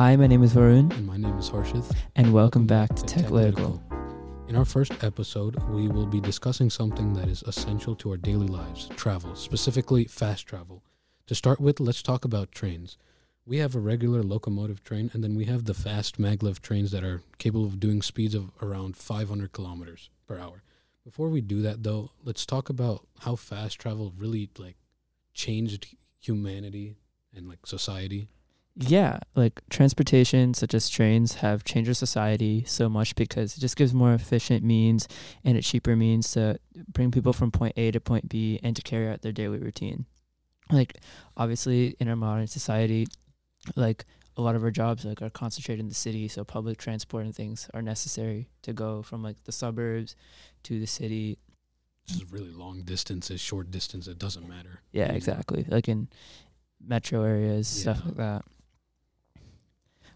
Hi, my name is Varun, And my name is Harshith. and welcome back to Techlytical. In our first episode, we will be discussing something that is essential to our daily lives travel, specifically fast travel. To start with, let's talk about trains. We have a regular locomotive train, and then we have the fast maglev trains that are capable of doing speeds of around 500 kilometers per hour. Before we do that, though, let's talk about how fast travel really like changed humanity and like society. Yeah, like transportation, such as trains, have changed our society so much because it just gives more efficient means and a cheaper means to bring people from point A to point B and to carry out their daily routine. Like, obviously, in our modern society, like a lot of our jobs like are concentrated in the city, so public transport and things are necessary to go from like the suburbs to the city. This is really long distances, short distance, it doesn't matter. Yeah, exactly. Like in metro areas, stuff like that.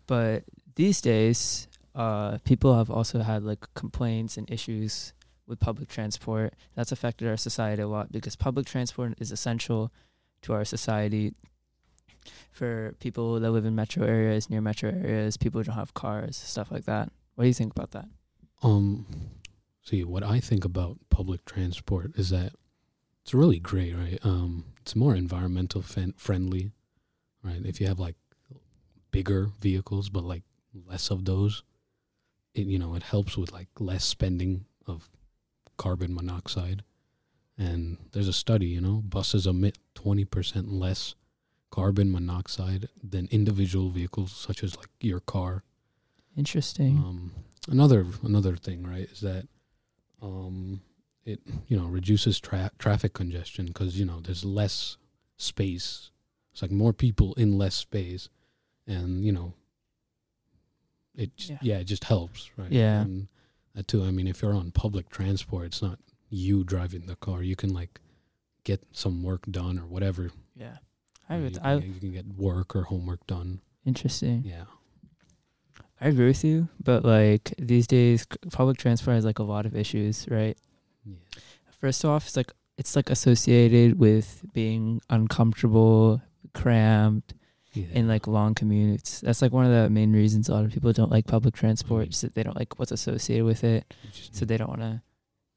But these days, uh, people have also had like complaints and issues with public transport. That's affected our society a lot because public transport is essential to our society. For people that live in metro areas, near metro areas, people who don't have cars, stuff like that. What do you think about that? Um, see, what I think about public transport is that it's really great, right? Um, it's more environmental friendly, right? If you have like bigger vehicles, but like less of those, it you know it helps with like less spending of carbon monoxide. And there's a study, you know, buses emit twenty percent less carbon monoxide than individual vehicles, such as like your car. Interesting. Um, another another thing, right, is that um, it you know reduces tra- traffic congestion because you know there's less space. It's like more people in less space, and you know, it j- Yeah. yeah, it just helps, right? Yeah. and that too. I mean, if you're on public transport, it's not you driving the car. You can like get some work done or whatever. yeah, I would. you I can- you can get work or homework done. interesting. Yeah. I agree with you, but like these days, public transport has like a lot of issues, right? Yeah. First off, it's like it's like associated with being uncomfortable, cramped, Yeah. in like long commutes. That's like one of the main reasons a lot of people don't like public transport. Just that they don't like what's associated with it, so they don't want to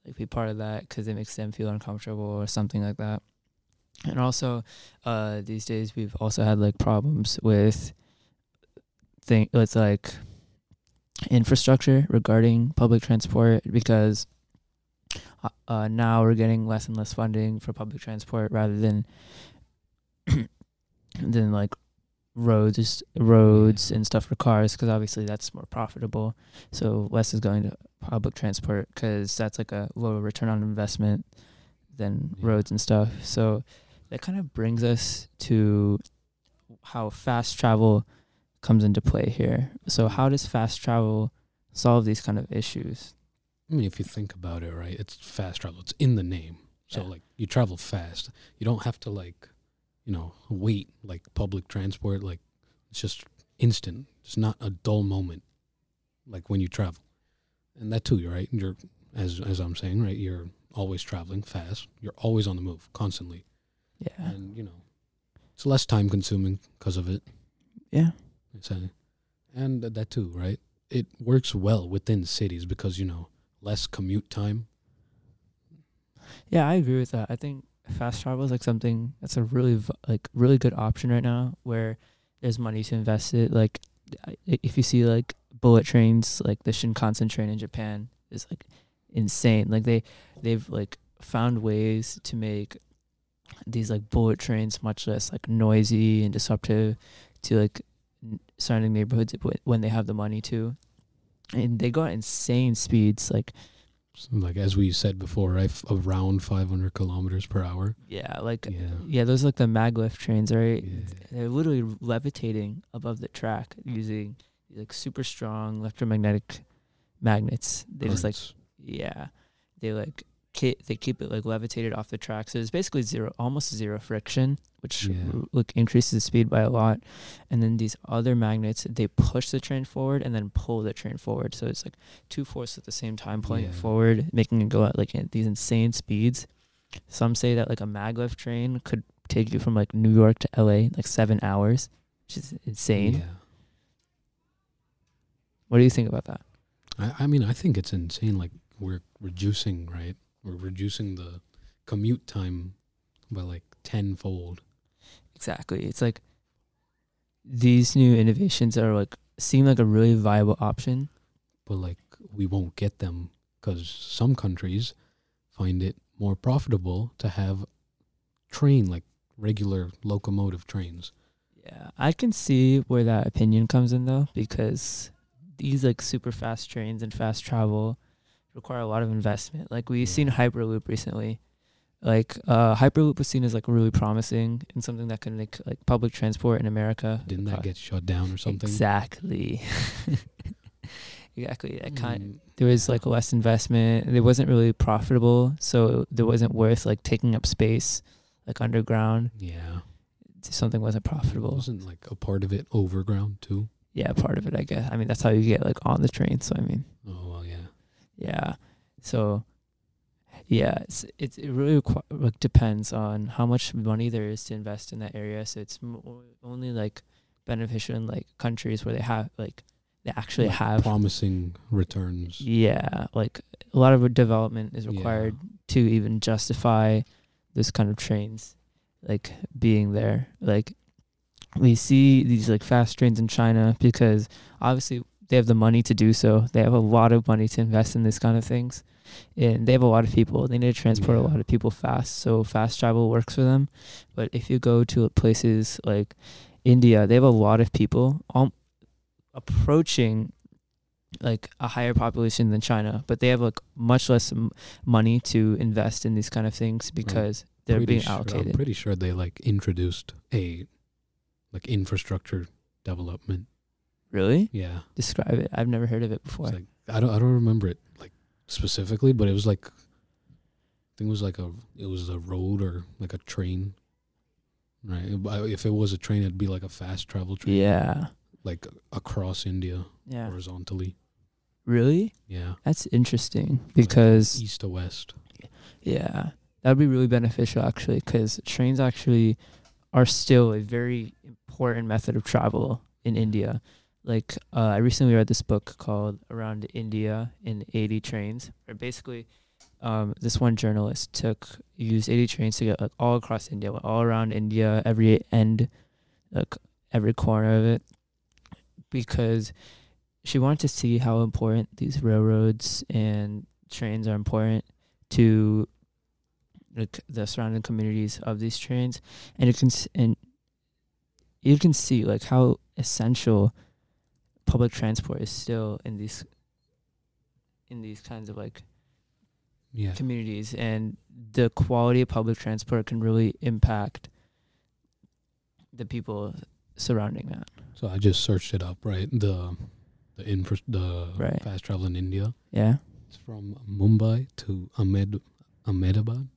like be part of that because it makes them feel uncomfortable or something like that. And also, uh, these days we've also had like problems with thing. It's like infrastructure regarding public transport because uh, uh, now we're getting less and less funding for public transport rather than than like roads roads and stuff for cars because obviously that's more profitable so less is going to public transport because that's like a lower return on investment than Yeah. roads and stuff so that kind of brings us to how fast travel comes into play here so how does fast travel solve these kind of issues I mean, if you think about it, right, it's fast travel. It's in the name. So, Yeah. like, you travel fast. You don't have to, like, you know, wait like public transport. Like, it's just instant. It's not a dull moment, like when you travel. And that too, right? You're, as as I'm saying, right, you're always traveling fast. You're always on the move, constantly. yeah And, you know, it's less time consuming because of it. yeah a- and that too, right? It works well within cities because, you know, less commute time. Yeah, I agree with that. I think fast travel is like something that's a really like really good option right now where there's money to invest it. Like if you see like bullet trains, like the Shinkansen train in Japan is like insane. Like they they've like found ways to make these like bullet trains much less like noisy and disruptive to like surrounding neighborhoods when they have the money to. And they go at insane speeds, like like as we said before, right? f- Around 500 kilometers per hour. yeah, like Yeah. Yeah, those are like the maglev trains, right? Yeah. They're literally levitating above the track mm. using like super strong electromagnetic magnets. They just like yeah, they like ki- they keep it like levitated off the track, so it's basically zero, almost zero friction, which Yeah. like increases the speed by a lot. And then these other magnets, they push the train forward and then pull the train forward. So it's like two forces at the same time pulling it forward, making it go at like these insane speeds. Some say that like a maglev train could take you from like New York to LA in like seven hours, which is insane. Yeah. What do you think about that? I, I mean, I think it's insane. Like we're reducing, right? We're reducing the commute time by like tenfold. Exactly. It's like these new innovations are like seem like a really viable option. But like we won't get them because some countries find it more profitable to have train like regular locomotive trains. Yeah, I can see where that opinion comes in though, because these like super fast trains and fast travel require a lot of investment. Like we've seen Hyperloop recently. Like uh, Hyperloop was seen as like really promising and something that can make like public transport in America. Didn't that get shut down or something? Exactly. exactly. That kind. Mm, There was like less investment. It wasn't really profitable, so there wasn't worth like taking up space, like underground. yeah. Something wasn't profitable. It Wasn't like a part of it overground too? yeah, part of it, I guess. I mean, that's how you get like on the train. So I mean, Oh well, yeah. Yeah. So yeah, it's, it's it really requ- depends on how much money there is to invest in that area. So it's mo- only like beneficial in like countries where they have like they actually Like, have promising returns. yeah, like a lot of development is Yeah. required to even justify this kind of trains like being there. Like we see these like fast trains in China because obviously they have the money to do so. They have a lot of money to invest in these kind of things. And they have a lot of people. They need to transport a lot of people fast. So fast travel works for them. But if you go to places like India, they have a lot of people um, approaching like a higher population than China, but they have like much less m- money to invest in these kind of things because they're Pretty being sure- allocated. I'm pretty sure they like introduced a like infrastructure development. Really? Yeah. Describe it. I've never heard of it before. It's like I don't I don't remember it like specifically, but it was like I think it was like a it was a road or like a train. Right. If it was a train, it'd be like a fast travel train, yeah. like across India Yeah. horizontally. Really? Yeah. That's interesting Like, because east to west. yeah, that would be really beneficial actually because trains actually are still a very important method of travel in India. Like uh, I recently read this book called Around India in 80 Trains, basically um, this one journalist took used 80 trains to get like all across India, all around India, every end, like every corner of it, because she wanted to see how important these railroads and trains are important to like the surrounding communities of these trains, and you can and you can see like how essential public transport is still in these in these kinds of like Yeah. communities and the quality of public transport can really impact the people surrounding that. So I just searched it up, right? The the infra- the Right. fast travel in India. Yeah. It's from Mumbai to Ahmed Ahmedabad.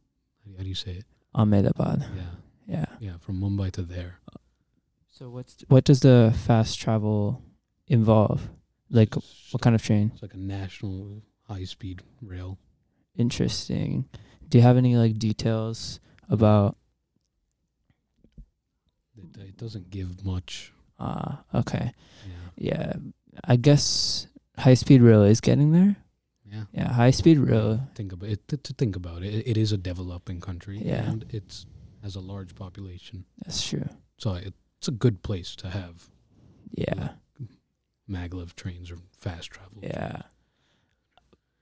How do you say it? Ahmedabad. Yeah. Yeah. Yeah, from Mumbai to there. So what's what does the fast travel involve? Like It's what kind of train? It's like a national high speed rail. Interesting. Do you have any like details about It, it doesn't give much. uh okay. Yeah. Yeah. I guess high speed rail is getting there. Yeah. Yeah, high speed rail. Think about it. To, to think about it, it is a developing country, Yeah. and it's has a large population, That's true. so it, it's a good place to have Yeah. Maglev trains or fast travel. Yeah.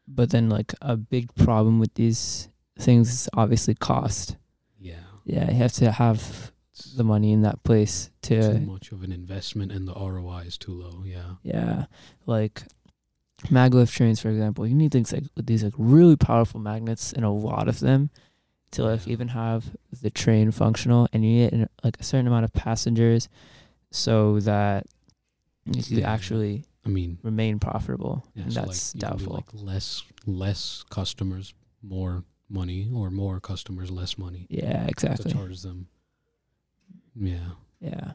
But then like a big problem with these things is obviously cost. Yeah. Yeah, you have to have It's the money in that place to. too much of an investment, and the ROI is too low. Yeah. yeah, like maglev trains for example. You need things like these like really powerful magnets and a lot of them to like Yeah. even have the train functional and you need like a certain amount of passengers so that you can Yeah. actually I mean, remain profitable. yeah, and so that's like do, doubtful. like less less customers, more money, or more customers, less money yeah, to exactly. charge them. Yeah. Yeah.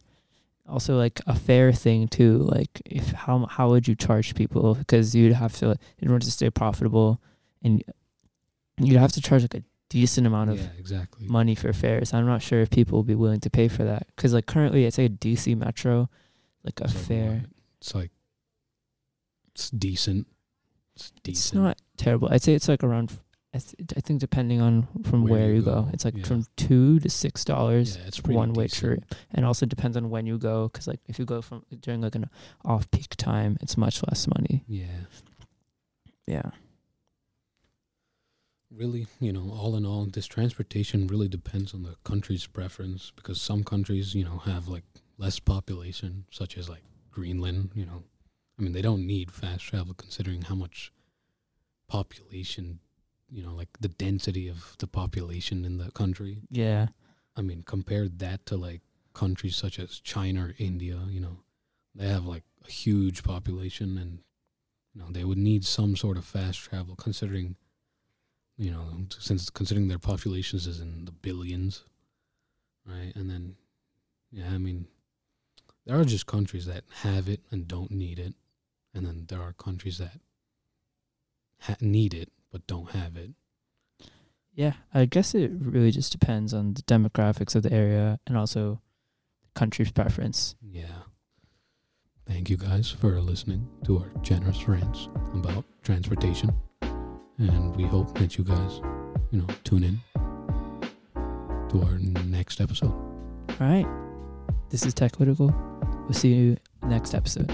Also, like a fair thing too. Like, if how how would you charge people? Because you'd have to in order to stay profitable, and you'd have to charge like a decent amount of yeah, exactly. money for fares. I'm not sure if people will be willing to pay for that. Because like currently, it's like a DC Metro, like a fare. what? It's like it's decent. It's decent. It's not terrible. I'd say it's like around. I, th- I think depending on from Where where, you go, go, it's like yeah. from two to six dollars Yeah, it's one way trip, and also depends on when you go. Because like if you go from during like an off peak time, it's much less money. Yeah. Yeah. really, you know, all in all, this transportation really depends on the country's preference because some countries, you know, have like less population, such as like Greenland, you know. I mean, they don't need fast travel considering how much population, you know, like the density of the population in the country. Yeah. I mean, compare that to like countries such as China or India, you know, they have like a huge population and, you know, they would need some sort of fast travel considering, you know, since considering their populations is in the billions, right? And then, yeah, I mean, there are just countries that have it and don't need it. And then there are countries that ha- need it but don't have it. Yeah. I guess it really just depends on the demographics of the area and also the country's preference. Yeah. Thank you guys for listening to our generous rants about transportation. And we hope that you guys, you know, tune in to our next episode. All right. This is Tech. We'll see you next episode.